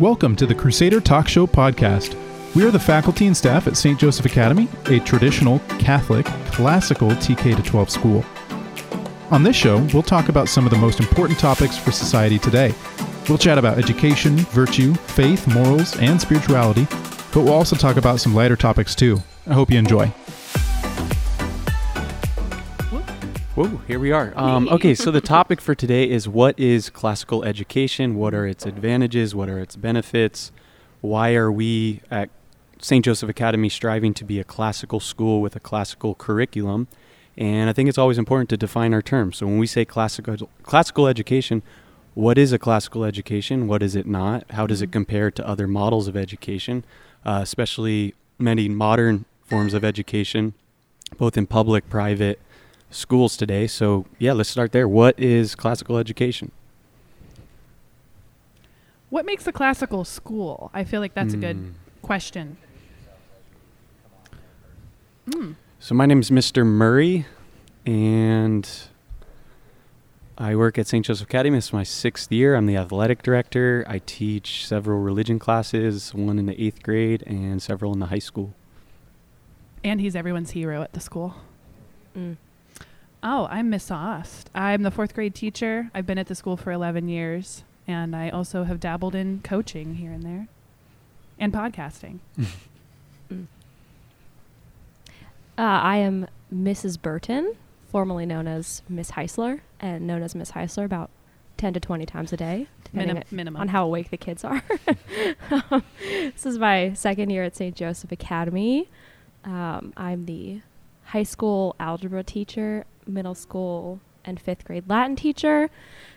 Welcome to the Crusader Talk Show podcast. We are the faculty and staff at St. Joseph Academy, a traditional Catholic classical TK to 12 school. On this show, we'll talk about some of the most important topics for society today. We'll chat about education, virtue, faith, morals, and spirituality, but we'll also talk about some lighter topics too. I hope you enjoy. Whoa, here we are. Um, okay, so the topic for today is what is classical education? What are its advantages? What are its benefits? Why are we at St. Joseph Academy striving to be a classical school with a classical curriculum? And I think it's always important to define our terms. So when we say classical classical education, what is a classical education? What is it not? How does it Mm-hmm. compare to other models of education, uh, especially many modern forms of education, both in public, private schools today? So yeah, let's start there. What is classical education? What makes a classical school? I feel like that's a good Hmm. question. Mm. So my name is Mr. Murray, and I work at St. Joseph Academy. This is my sixth year. I'm the athletic director. I teach several religion classes, one in the eighth grade and several in the high school. And he's everyone's hero at the school. Mm. Oh, I'm Miss Ost. I'm the fourth grade teacher. I've been at the school for 11 years, and I also have dabbled in coaching here and there and podcasting. Uh, I am Mrs. Burton, formerly known as Miss Heisler, and known as Miss Heisler about 10 to 20 times a day, depending Minim- minimum. on how awake the kids are. this is my second year at St. Joseph Academy. Um, I'm the high school algebra teacher, middle school and fifth grade Latin teacher,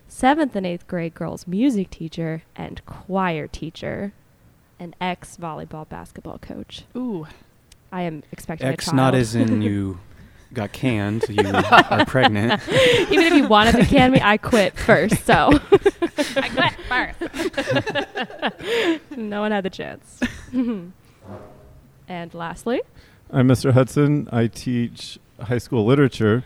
seventh and eighth grade girls music teacher, and choir teacher, and ex volleyball basketball coach. Ooh, I am expecting X a child. not as in you got canned, you are pregnant. Even if you wanted to can me, I quit first. So I quit first. no one had the chance. and lastly, I'm Mr. Hudson. I teach high school literature.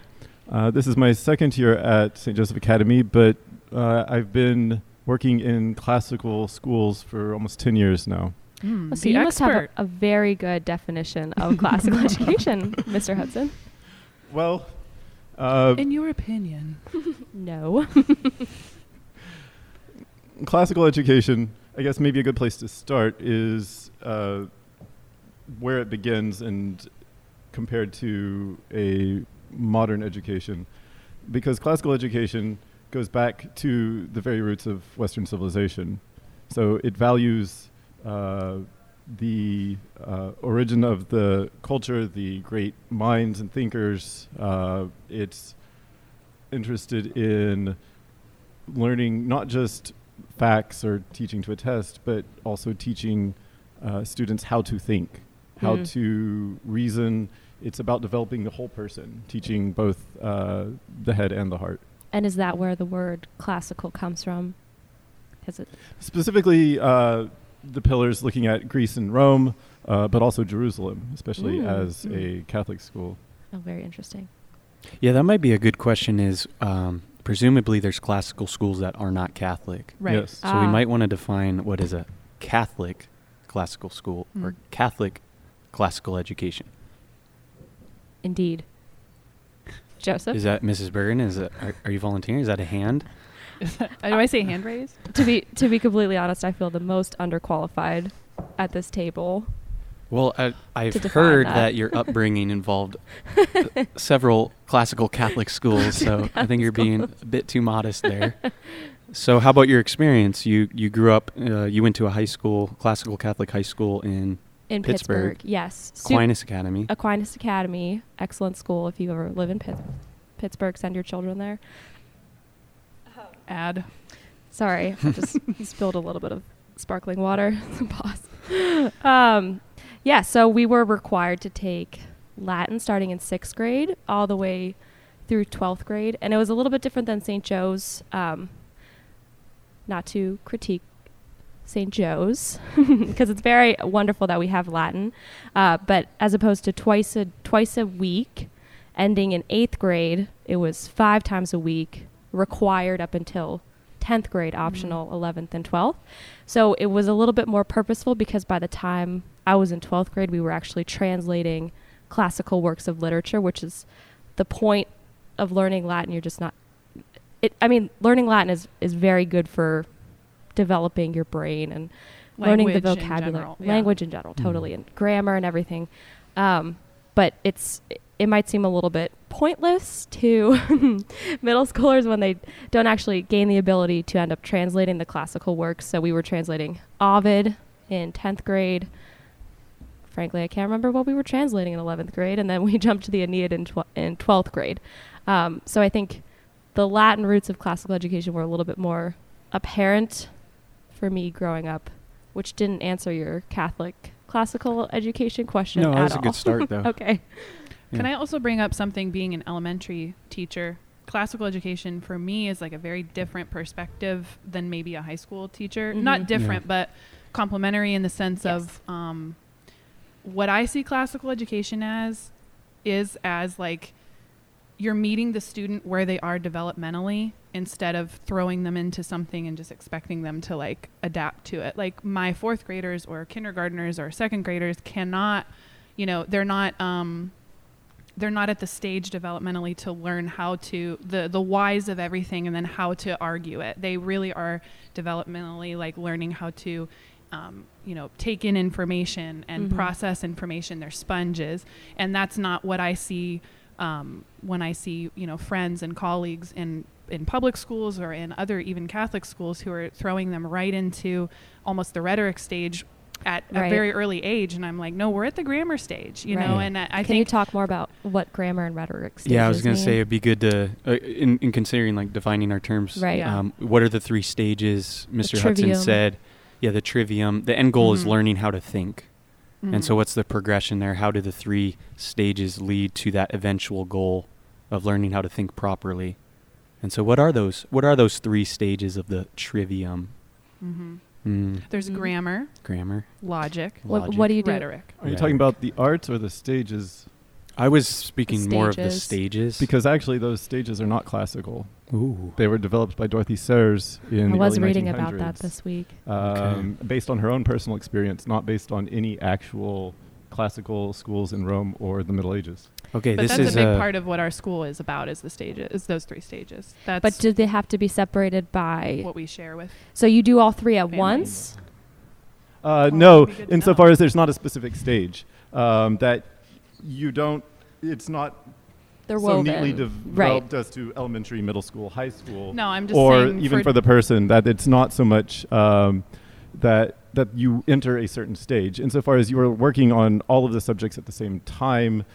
Uh, this is my second year at St. Joseph Academy, but uh, I've been working in classical schools for almost 10 years now. Mm, so the you must have a, a very good definition of classical education, Mr. Hudson. Well, uh, In your opinion, No. classical education, I guess maybe a good place to start is uh, where it begins and compared to a modern education. Because classical education goes back to the very roots of Western civilization. So it values uh, the uh, origin of the culture, the great minds and thinkers. Uh, it's interested in learning not just facts or teaching to a test, but also teaching uh, students how to think, how Mm. to reason. It's about developing the whole person, teaching both uh, the head and the heart. and is that where the word classical comes from? Because it Specifically, uh, the pillars looking at Greece and Rome, uh, but also Jerusalem, especially Mm. as Mm. a Catholic school. oh, very interesting. Yeah, that might be a good question. Is um, presumably there's classical schools that are not Catholic. right? Yes. So we Ah. might want to define what is a Catholic classical school or Mm. Catholic classical education. Indeed. Joseph? Is that Mrs. Bergen? Is that, are, are you volunteering? Is that a hand? Do I say hand raised? to be to be completely honest, I feel the most underqualified at this table. Well, I, I've heard that. that. your upbringing involved uh, several classical Catholic schools, so I think you're being a bit too modest there. So, how about your experience? You you grew up, uh, you went to a high school, classical Catholic high school in In Pittsburgh. Pittsburgh, yes. Sup- Aquinas Academy. Aquinas Academy, excellent school. If you ever live in Pitt- Pittsburgh, send your children there. Add. Sorry, I just spilled a little bit of sparkling water. Pause. Um, yeah, so we were required to take Latin starting in sixth grade all the way through 12th grade. And it was a little bit different than St. Joe's. Um, not to critique St. Joe's, because it's very wonderful that we have Latin. Uh, but as opposed to twice a, twice a week, ending in eighth grade, it was five times a week, required up until 10th grade optional 11th and 12th. So it was a little bit more purposeful because by the time I was in 12th grade, we were actually translating classical works of literature, which is the point of learning Latin. You're just not. It, I mean, learning Latin is, is very good for developing your brain and learning the Language in vocabulary, general, yeah. language in general, Mhm. totally, and grammar and everything. Um, but it's it might seem a little bit pointless to middle schoolers when they don't actually gain the ability to end up translating the classical works. So we were translating Ovid in tenth grade. Frankly, I can't remember what we were translating in eleventh grade, and then we jumped to the Aeneid in tw- in twelfth grade. Um, so I think the Latin roots of classical education were a little bit more apparent for me growing up, which didn't answer your Catholic classical education question No, at that was a good start though. okay. Can I also bring up something being an elementary teacher? Classical education for me is like a very different perspective than maybe a high school teacher. Mhm. Not Yeah. different, but complementary in the sense Yes. of um, what I see classical education as is as like you're meeting the student where they are developmentally instead of throwing them into something and just expecting them to like adapt to it. Like my fourth graders or kindergartners or second graders cannot, you know, they're not um they're not at the stage developmentally to learn how to the the whys of everything and then how to argue it. They really are developmentally like learning how to um, you know take in information and Mhm. process information. They're sponges, and that's not what I see um, when I see you know friends and colleagues in in public schools or in other even Catholic schools who are throwing them right into almost the rhetoric stage at a very early age, and I'm like, no, we're at the grammar stage, you know. And I, I Can you talk more about what grammar and rhetoric stages Yeah, I was going to mean? say it'd be good to, uh, in, in considering like defining our terms. Right. Yeah. Um, what are the three stages Mr. Hudson trivium. said? Yeah, the trivium. The end goal is Mhm. learning how to think. And so, Mhm. what's the progression there? How do the three stages lead to that eventual goal of learning how to think properly? And so, what are those? What are those three stages of the trivium? Mhm. Mm, there's Mhm. grammar, grammar. logic, What, logic. what do you do? rhetoric. Are you Yeah. talking about the arts or the stages? I was speaking more of the stages. stages. Because actually, those stages are not classical. Ooh. They were developed by Dorothy Sayers in I the was early reading about that this week. um, based on her own personal experience, not based on any actual classical schools in Rome or the Middle Ages. Okay, But this that's is a big uh, part of what our school is about. Is the stages, is those three stages. That's But do they have to be separated by? what we share with. So you do all three at Families. once? Uh, Oh, no, that'd be good to insofar as there's not a specific stage um, that you don't. It's not They're so woven. neatly right. developed as to elementary, middle school, high school. No, I'm just or saying even for, the person that it's not so much um, that that you enter a certain stage insofar as you are working on all of the subjects at the same time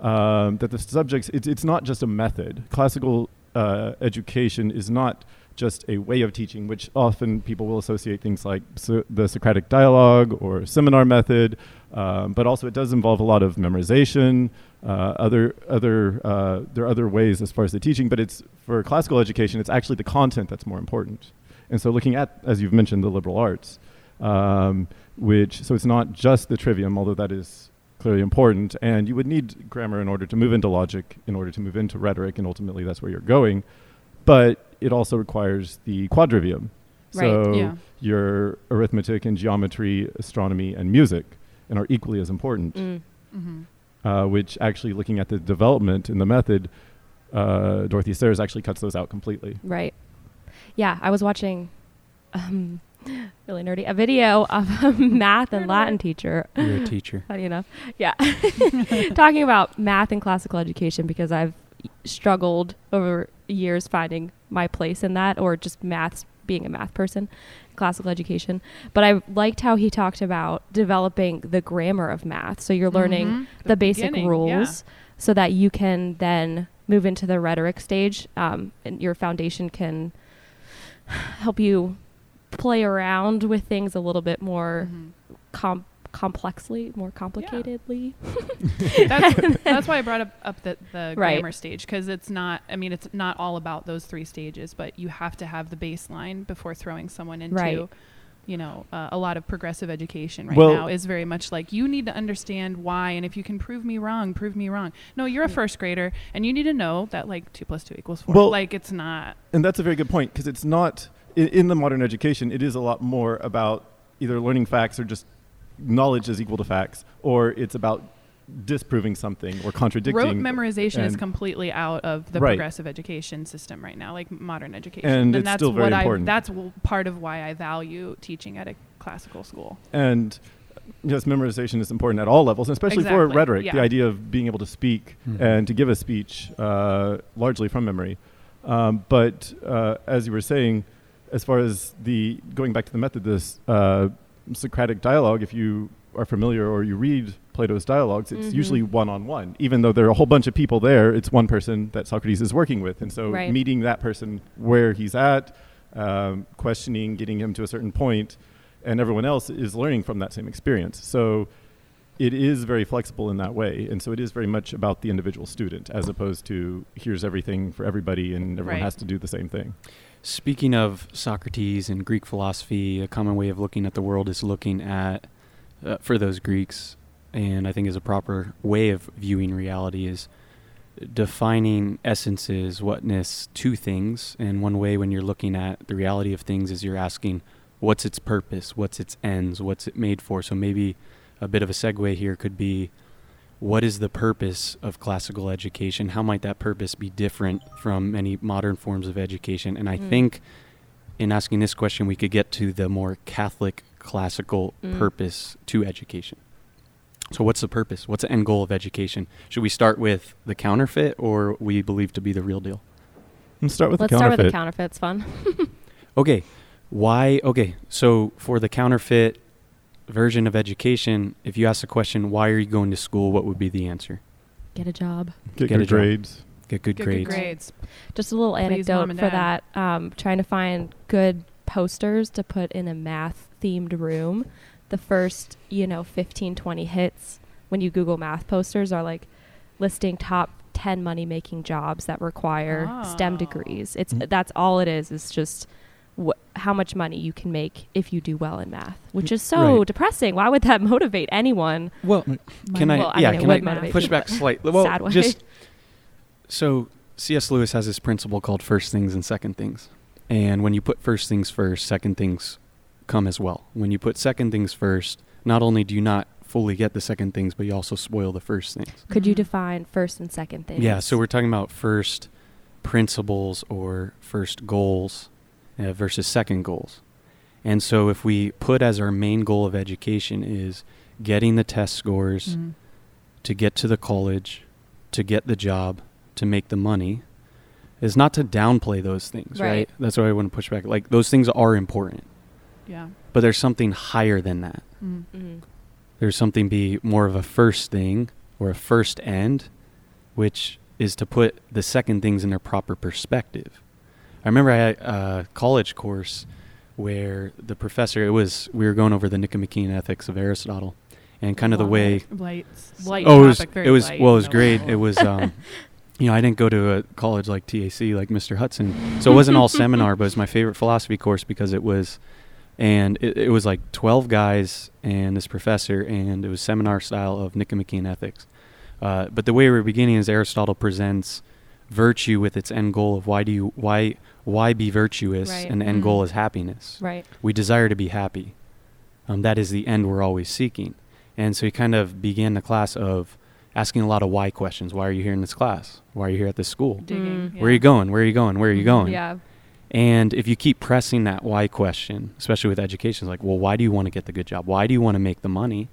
um, that the subjects it's, it's not just a method classical uh, education is not just a way of teaching which often people will associate things like so the socratic dialogue or seminar method um, but also it does involve a lot of memorization uh, other other uh, there are other ways as far as the teaching but it's for classical education it's actually the content that's more important and so looking at as you've mentioned the liberal arts um, which so it's not just the trivium although that is clearly important and you would need grammar in order to move into logic in order to move into rhetoric and ultimately that's where you're going but it also requires the quadrivium Right. so Yeah. your arithmetic and geometry astronomy and music and are equally as important Mm. hmm uh, which actually looking at the development in the method, uh, Dorothy Sayers actually cuts those out completely. Right. Yeah, I was watching, um, really nerdy, a video of a math and Latin teacher. You're a teacher. Funny enough, yeah, talking about math and classical education because I've struggled over years finding my place in that, or just maths being a math person, classical education. But I liked how he talked about developing the grammar of math. So you're learning Mhm. the, basic rules yeah. so that you can then move into the rhetoric stage um, and your foundation can help you play around with things a little bit more Mhm. com- complexly more complicatedly that's that's why I brought up, up the, the Right. grammar stage because it's not. I mean, it's not all about those three stages, but you have to have the baseline before throwing someone into. Right. You know, uh, a lot of progressive education right Well- now is very much like you need to understand why, and if you can prove me wrong, prove me wrong. No, you're a Mm. first grader, and you need to know that like two plus two equals four. Well- like it's not. And that's a very good point because it's not in, in the modern education, it is a lot more about either learning facts or just knowledge is equal to facts, or it's about disproving something or contradicting. Rote memorization is completely out of the Right. progressive education system right now, like modern education. And it's that's still very what important. I that's part of why I value teaching at a classical school. And yes, memorization is important at all levels, and especially for Exactly, rhetoric. The idea of being able to speak Mhm. and to give a speech uh, largely from memory. Um, but uh, as you were saying, as far as the going back to the method, this uh, Socratic dialogue, if you are familiar or you read Plato's dialogues, it's Mhm. usually one on one. Even though there are a whole bunch of people there, it's one person that Socrates is working with. And so Right. meeting that person where he's at, um, questioning, getting him to a certain point, and everyone else is learning from that same experience. So it is very flexible in that way. And so it is very much about the individual student as opposed to here's everything for everybody and everyone Right. has to do the same thing. Speaking of Socrates and Greek philosophy, a common way of looking at the world is looking at, uh, for those Greeks, and I think is a proper way of viewing reality is defining essences, whatness to things. And one way when you're looking at the reality of things is you're asking, what's its purpose? What's its ends? What's it made for? So maybe a bit of a segue here could be what is the purpose of classical education? How might that purpose be different from many modern forms of education? And I Mm. think in asking this question, we could get to the more Catholic classical Mm. purpose to education. So, what's the purpose? What's the end goal of education? Should we start with the counterfeit or we believe to be the real deal? Let's start with Let's the counterfeit. Let's start with the counterfeit. It's fun. Okay, why? Okay, so for the counterfeit version of education, if you ask the question, why are you going to school? What would be the answer? Get a job. Get, Get a good job. grades. Get good Get grades. good grades. Just a little Please, anecdote for that. Um, trying to find good posters to put in a math themed room. The first, you know, 15, 20 hits when you Google math posters are like listing top 10 money making jobs that require STEM Oh. degrees. It's Mhm. that's all it is. It's just wh- how much money you can make if you do well in math, which is so Right. depressing. Why would that motivate anyone? Well, can I? Well, I yeah, mean, can I push back slightly? Well, sad way. just so C.S. Lewis has this principle called first things and second things, and when you put first things first, second things come as well. When you put second things first, not only do you not fully get the second things, but you also spoil the first things. Could you Mhm. define first and second things? Yeah, so we're talking about first principles or first goals uh, versus second goals. And so if we put as our main goal of education is getting the test scores, Mhm. to get to the college, to get the job, to make the money, is not to downplay those things, right? Right. That's why I want to push back. Like those things are important, Yeah. but there's something higher than that. Mm. Mhm. There's something be more of a first thing or a first end, which is to put the second things in their proper perspective. I remember I had a college course where the professor, it was, we were going over the Nicomachean ethics of Aristotle and kind of the way light, light oh, it was, it was well, it was no great. level. It was, um, you know, I didn't go to a college like TAC, like Mr. Hudson, so it wasn't all seminar, but it was my favorite philosophy course because it was, and it, it was like twelve guys and this professor, and it was seminar style of Nicomachean ethics. Uh, but the way we were beginning is Aristotle presents virtue with its end goal of why do you why why be virtuous, Right. and the end Mhm. goal is happiness Right. we desire to be happy. Um, that is the end we're always seeking. And so he kind of began the class of asking a lot of why questions. Why are you here in this class? Why are you here at this school? digging. Mm. Where are you going? Where are you going? Where are you Mhm. going? Yeah. And if you keep pressing that why question, especially with education, it's like, well, why do you want to get the good job? Why do you want to make the money?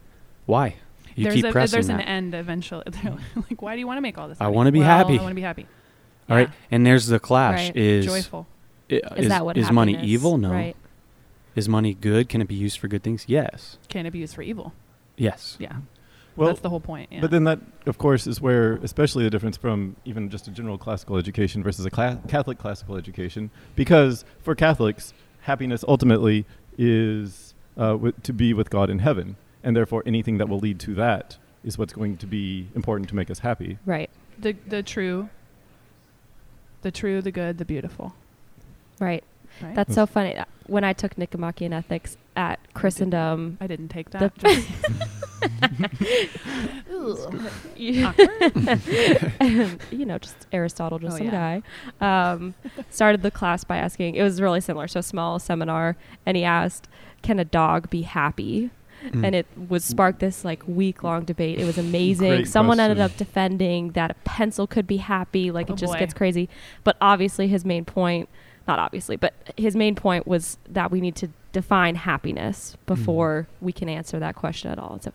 Why? You there's keep a, pressing there's that. an end eventually. They're like, why do you want to make all this? I wanna be Well, happy. I want to be happy. All right. And there's the clash. Right. Is Joyful. i- Is, that what is money happiness- evil? No. Right. Is money good? Can it be used for good things? Yes. Can it be used for evil? Yes. Yeah. Well, That's the whole point. Yeah. But then that, of course, is where, especially the difference from even just a general classical education versus a cla- Catholic classical education, because for Catholics, happiness ultimately is uh, w- to be with God in heaven, and therefore anything that will lead to that is what's going to be important to make us happy. Right. the the true, the true, the good, the beautiful. Right. Right. That's so funny. Uh, When I took Nicomachean ethics at Christendom, I didn't take The- that. Just- you you know, just Aristotle, just Oh, some yeah. guy, um, started the class by asking. It was really similar, so small seminar, and he asked, "Can a dog be happy?" Mm. And it was sparked this like week long debate. It was amazing. Great Someone ended up defending that a pencil could be happy. Like Oh, it just boy. gets crazy. But obviously, his main point, not obviously, but his main point was that we need to define happiness before we can answer that question at all. So,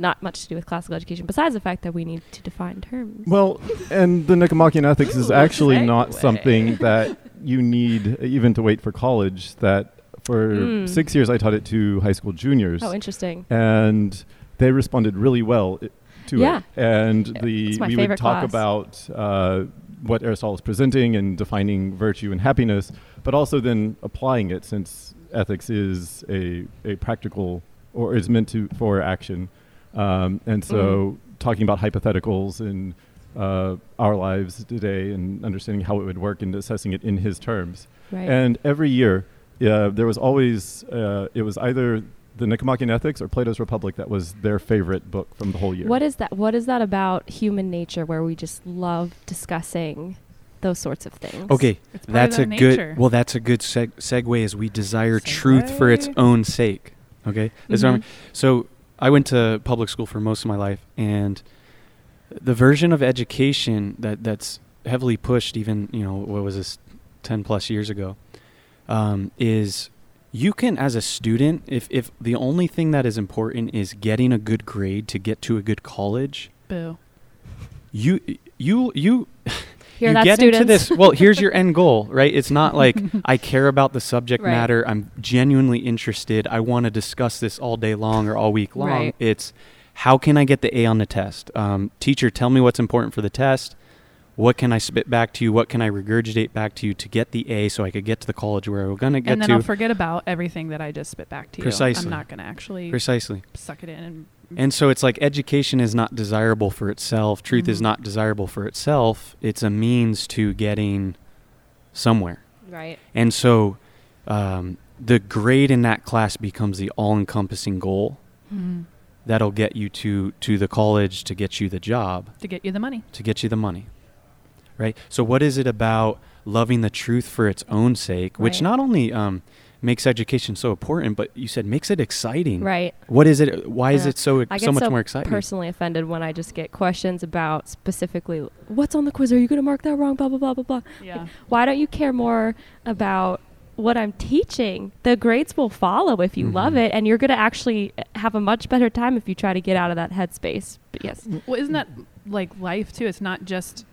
not much to do with classical education, besides the fact that we need to define terms. Well, and the Nicomachean Ethics is actually not segue. something that you need even to wait for college. That for Mm. six years I taught it to high school juniors, Oh, interesting. and they responded really well i- to Yeah. it. And Yeah, the it's my we would talk class. about uh, what Aristotle is presenting and defining virtue and happiness, but also then applying it since ethics is a, a practical or is meant to for action. Um, and so Mm-hmm. talking about hypotheticals and uh, our lives today and understanding how it would work and assessing it in his terms. Right. And every year, uh, there was always, uh, it was either the Nicomachean Ethics or Plato's Republic that was their favorite book from the whole year. What is that? What is that about human nature where we just love discussing those sorts of things? Okay, It's part that's a of the good. Well, that's a good seg- segue. As we desire truth for its own sake. Okay, This is what I'm- Mhm. so I went to public school for most of my life, and the version of education that that's heavily pushed, even you know, what was this, ten plus years ago, um, is you can as a student, if if the only thing that is important is getting a good grade to get to a good college, Boo. you you you Hear you that, get students? into this. Well, here's your end goal, right? It's not like I care about the subject Right. matter. I'm genuinely interested. I want to discuss this all day long or all week long. Right. It's how can I get the A on the test? Um, teacher, tell me what's important for the test. What can I spit back to you? What can I regurgitate back to you to get the A so I could get to the college where we're going to get to? And then to? I'll forget about everything that I just spit back to you. Precisely. I'm not going to actually Precisely. suck it in and And so it's like education is not desirable for itself. Truth is Mhm. not desirable for itself. It's a means to getting somewhere. Right. And so um, the grade in that class becomes the all encompassing goal Mhm. that'll get you to, to the college, to get you the job, to get you the money. to get you the money. Right? So, what is it about loving the truth for its own sake, which Right. not only um, makes education so important, but you said makes it exciting? Right. What is it? Why is it so, I so get much so more exciting? personally offended when I just get questions about specifically what's on the quiz. Are you going to mark that wrong? Blah blah blah blah blah. Yeah. Why don't you care more about what I'm teaching? The grades will follow if you love Mhm. it, and you're going to actually have a much better time if you try to get out of that headspace. But yes, Well, isn't that like life too? It's not just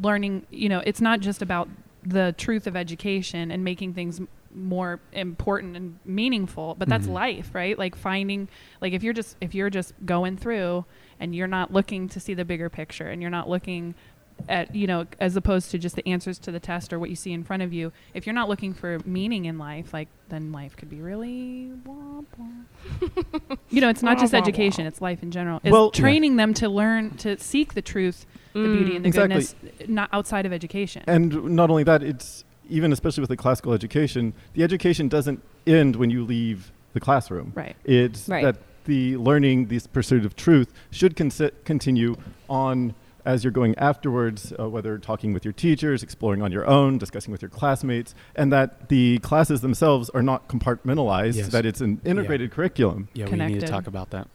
learning, you know, it's not just about the truth of education and making things more important and meaningful, but that's Mhm. life, right? Like finding like if you're just if you're just going through and you're not looking to see the bigger picture and you're not looking at, you know, as opposed to just the answers to the test or what you see in front of you, if you're not looking for meaning in life, like then life could be really wah, wah. you know, it's not just education, it's life in general. It's Well- training them to learn to seek the truth, the beauty and the Exactly. goodness not outside of education. And not only that, it's even especially with the classical education, the education doesn't end when you leave the classroom. right. It's Right. that the learning, this pursuit of truth, should consi- continue on as you're going afterwards, uh, whether talking with your teachers, exploring on your own, discussing with your classmates, and that the classes themselves are not compartmentalized, Yes. that it's an integrated curriculum. Yeah, we need to talk about that.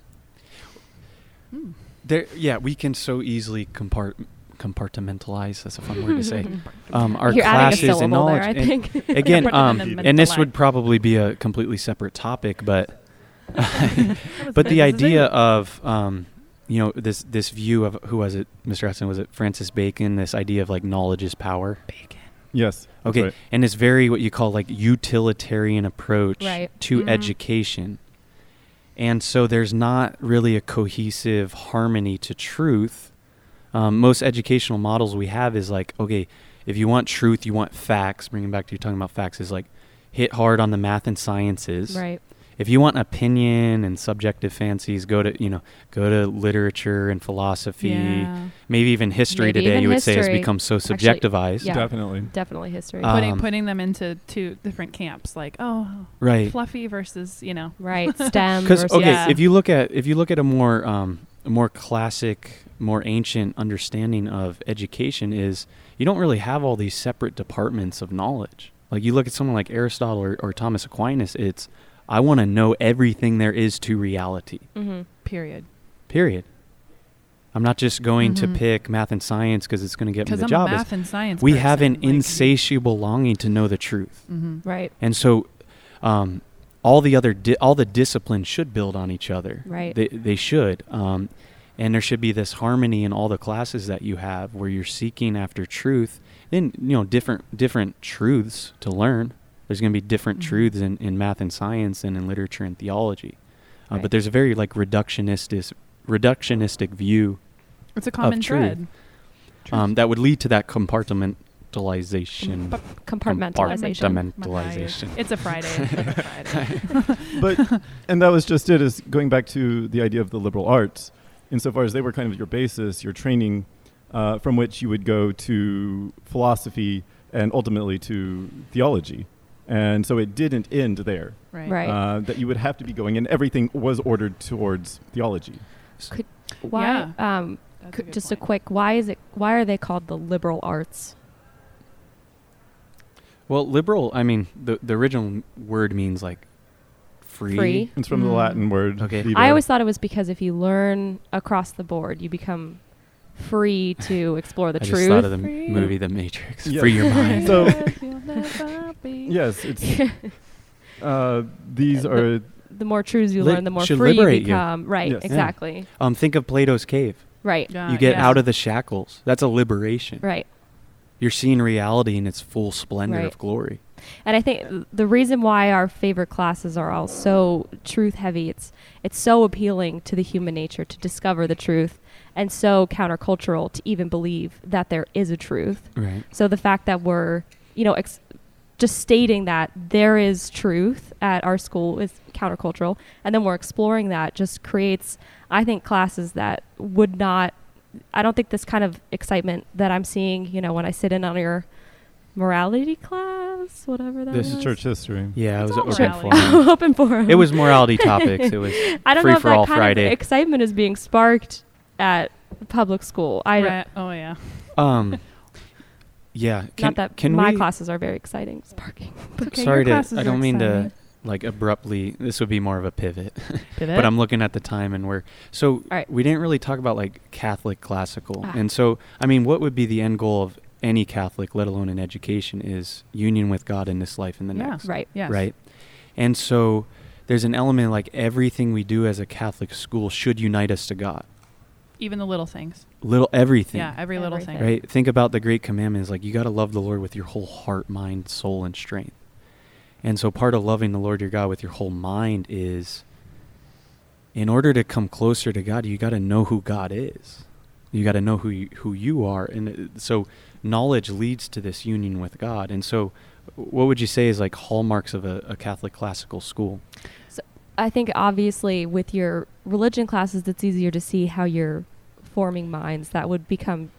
Hmm. There, yeah, we can so easily compart compartmentalize. That's a fun word to say. Um, our you're adding classes a and syllable knowledge. there. I and think. again, um, and this would probably be a completely separate topic, but but the idea of um, you know this this view of who was it, Mr. Hudson? Was it Francis Bacon? This idea of like knowledge is power. bacon. Yes. Okay, right. and it's very what you call like utilitarian approach Right. to Mhm. education. And so there's not really a cohesive harmony to truth. Um, most educational models we have is like, okay, if you want truth, you want facts. Bringing back to you talking about facts is like hit hard on the math and sciences. right. If you want opinion and subjective fancies, go to you know go to literature and philosophy, Yeah. maybe even history Maybe today. even you would say has become so Actually, subjectivized, yeah. Definitely. Definitely history. Uh, putting Um, putting them into two different camps, like oh, right? fluffy versus you know. right. STEM. Because okay, Yeah. if you look at if you look at a more um, a more classic, more ancient understanding of education, is you don't really have all these separate departments of knowledge. Like you look at someone like Aristotle or, or Thomas Aquinas, it's I want to know everything there is to reality. hmm Period. Period. I'm not just going Mhm. to pick math and science because it's going to get me the I'm job. math and science. we have an like- insatiable longing to know the truth. Mhm. Right. And so, um, all the other di- all the disciplines should build on each other. Right. They they should. Um, and there should be this harmony in all the classes that you have, where you're seeking after truth. Then you know different different truths to learn. There's going to be different Mhm. truths in, in math and science and in literature and theology. Uh, Right. But there's a very like reductionistic reductionistic view It's a common truth. thread. um, that would lead to that compartmentalization. Compartmentalization. Compartmentalization. It's a Friday. It's a Friday. but and that was just it is going back to the idea of the liberal arts insofar as they were kind of your basis your training uh, from which you would go to philosophy and ultimately to theology and so it didn't end there Right. Right. uh, that you would have to be going and everything was ordered towards theology Why? Um, That's c- a good just a quick. Why is it? Why are they called the liberal arts? Well, liberal. I mean, the the original word means like free. Free. it's from the Mm. latin word Okay. liber. I always thought it was because if you learn across the board, you become free to explore the I truth. just thought of the Free. movie The Matrix. Yeah. Free your mind. So- You'll never be- yes it's uh, these The- are the more truths you Li- learn, the more free you liberate you. become. Right. Yes. Yeah. Exactly. um, think of Plato's cave. Right. Yeah, you get yeah. out of the shackles. That's a liberation. Right. You're seeing reality in its full splendor Right. of glory. And I think the reason why our favorite classes are all so truth heavy, it's it's so appealing to the human nature to discover the truth and so countercultural to even believe that there is a truth. Right. So the fact that we're, you know, ex- just stating that there is truth at our school is countercultural, and then we're exploring that just creates, I think, classes that would not. I don't think this kind of excitement that I'm seeing, you know, when I sit in on your morality class, whatever that This this is is church history Yeah, It's it was open morality. forum. open forum. it was morality topics. It was I don't free know if for that all kind Friday. of excitement is being sparked at public school. I don't- Right. Oh yeah. um. Yeah. Can, not that can my we, classes are very exciting, sparking. Okay, Sorry to. I don't mean to like abruptly. This would be more of a pivot. Pivot. but I'm looking at the time and we're so right. we didn't really talk about like Catholic classical. Ah. And so I mean what would be the end goal of any Catholic, let alone in education, is union with God in this life and the Yeah. next. Right. Yes. Right. And so there's an element like everything we do as a Catholic school should unite us to God. Even the little things. Little everything. Yeah. Every little thing. Right? Think about the great commandments like you got to love the Lord with your whole heart, mind, soul and strength. And so part of loving the Lord your God with your whole mind is in order to come closer to God, you got to know who God is. You got to know who you, who you are and uh, so knowledge leads to this union with God. And so what would you say is like hallmarks of a, a Catholic classical school? I think obviously with your religion classes, it's easier to see how you're forming minds that would become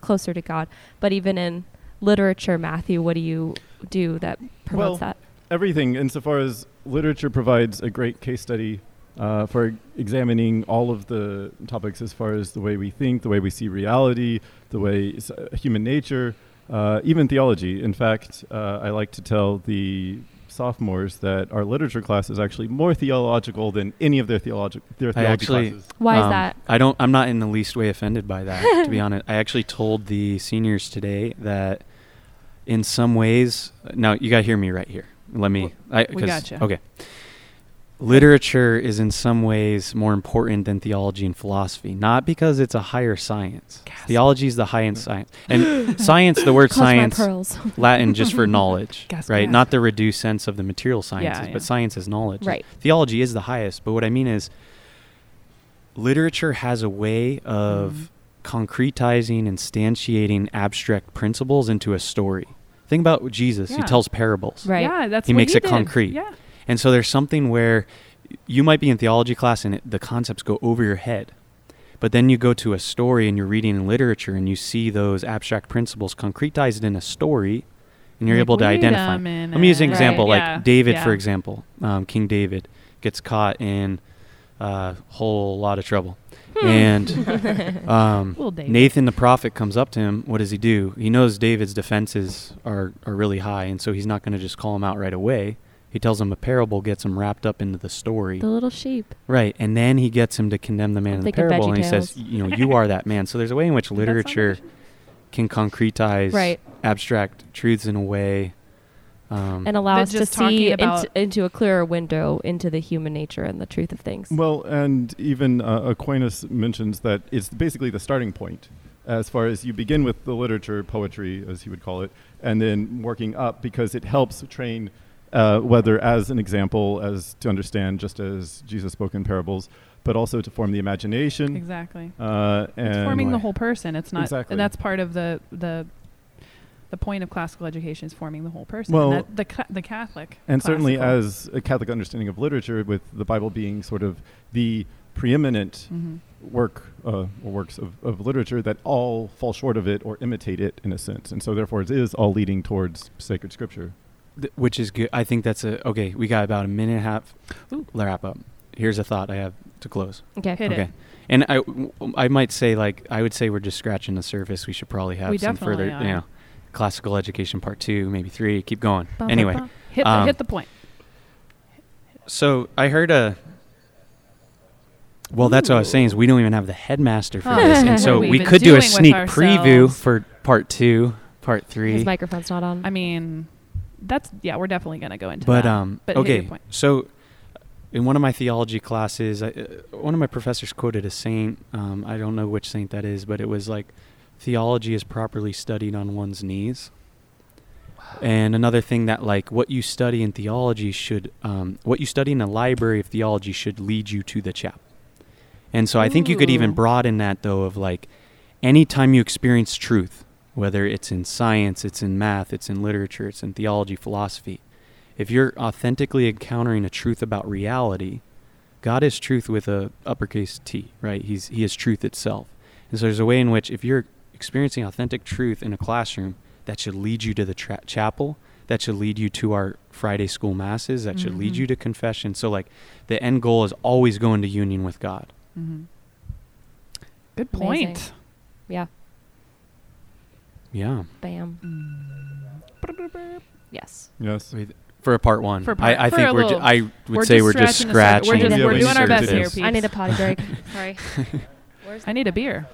closer to God. But even in literature, Matthew, what do you do that promotes Well, that? everything insofar as literature provides a great case study uh, for examining all of the topics as far as the way we think, the way we see reality, the way s- uh, human nature, uh, even theology. In fact, uh, I like to tell the sophomores that our literature class is actually more theological than any of their, theologi- their I theology actually- classes. Why is Um, that? I don't. I'm not in the least way offended by that. to be honest, I actually told the seniors today that, in some ways, now you got to hear me right here. Let me. I, We 'cause- gotcha. Okay. Literature is in some ways more important than theology and philosophy, not because it's a higher science. Gasp. Theology is the highest science, and science. The word science, Latin, just for knowledge, Gasp, right? gasp. Not the reduced sense of the material sciences, yeah. but science is knowledge. right. Theology is the highest, but what I mean is literature has a way of mm-hmm. concretizing, and instantiating abstract principles into a story. Think about Jesus. He tells parables. Right. Yeah. That's He what makes he it did. concrete. Yeah. And so there's something where you might be in theology class and it, the concepts go over your head. But then you go to a story and you're reading in literature and you see those abstract principles concretized in a story and you're Like, able to identify. I'm minute. using an Right. example Yeah, like David, for example. Um, King David gets caught in a whole lot of trouble. and um, Nathan the prophet comes up to him. What does he do? He knows David's defenses are, are really high, and so he's not going to just call him out right away. He tells him a parable, gets him wrapped up into the story. The little sheep. Right, and then he gets him to condemn the man I'm in the parable, and he says, "You know, you are that man." So there's a way in which literature can concretize Right. abstract truths in a way. Um, And allow us to see into, into a clearer window into the human nature and the truth of things. Well, and even uh, Aquinas mentions that it's basically the starting point, as far as you begin with the literature, poetry, as he would call it, and then working up because it helps train, uh, whether as an example, as to understand, just as Jesus spoke in parables, but also to form the imagination. Exactly. Uh, and It's forming the whole person. It's not. Exactly. And that's part of the the the point of classical education is forming the whole person. Well- and that, the ca- the Catholic. and certainly as a Catholic understanding of literature, with the Bible being sort of the preeminent Mhm. work uh, or works of, of literature that all fall short of it or imitate it in a sense, and so therefore it is all leading towards sacred scripture. Th- which is good. I think that's a okay. We got about a minute and a half. Ooh. Wrap up. Here's a thought I have to close. Okay. Hit okay, it. and I, w- I might say like I would say we're just scratching the surface. We should probably have We some further, definitely you know, classical education part two, maybe three. Keep going. Bum, bum, anyway, bum. hit the, um, hit the point. so I heard a. Well, that's what I was saying. Is we don't even have the headmaster for Oh. this, and so we we could do a sneak preview for part two, part three. His microphone's not on. I mean, that's yeah. We're definitely gonna go into But that. um, But hit your okay. point. So, in one of my theology classes, I, uh, one of my professors quoted a saint. Um, I don't know which saint that is, but it was like, theology is properly studied on one's knees. And another thing that like what you study in theology should, um, what you study in a library of theology should lead you to the chapel. And so I think you could even broaden that though of like, anytime you experience truth, whether it's in science, it's in math, it's in literature, it's in theology, philosophy, if you're authentically encountering a truth about reality, God is truth with a uppercase T, right? He's he is truth itself. And so there's a way in which if you're experiencing authentic truth in a classroom, that should lead you to the tra- chapel, that should lead you to our Friday school masses, that should lead Mhm. you to confession. So like the end goal is always going to union with God. hmm Good Amazing. point. yeah. Yeah. Bam. Mm. Yes. Yes. Wait, For a part one, For part- I, I for think a we're. Ju- little- I would we're say just we're just scratching the surface. scratching. We're just Yeah, we're we doing our best here, surface. I need a potty break. Sorry. I need a beer.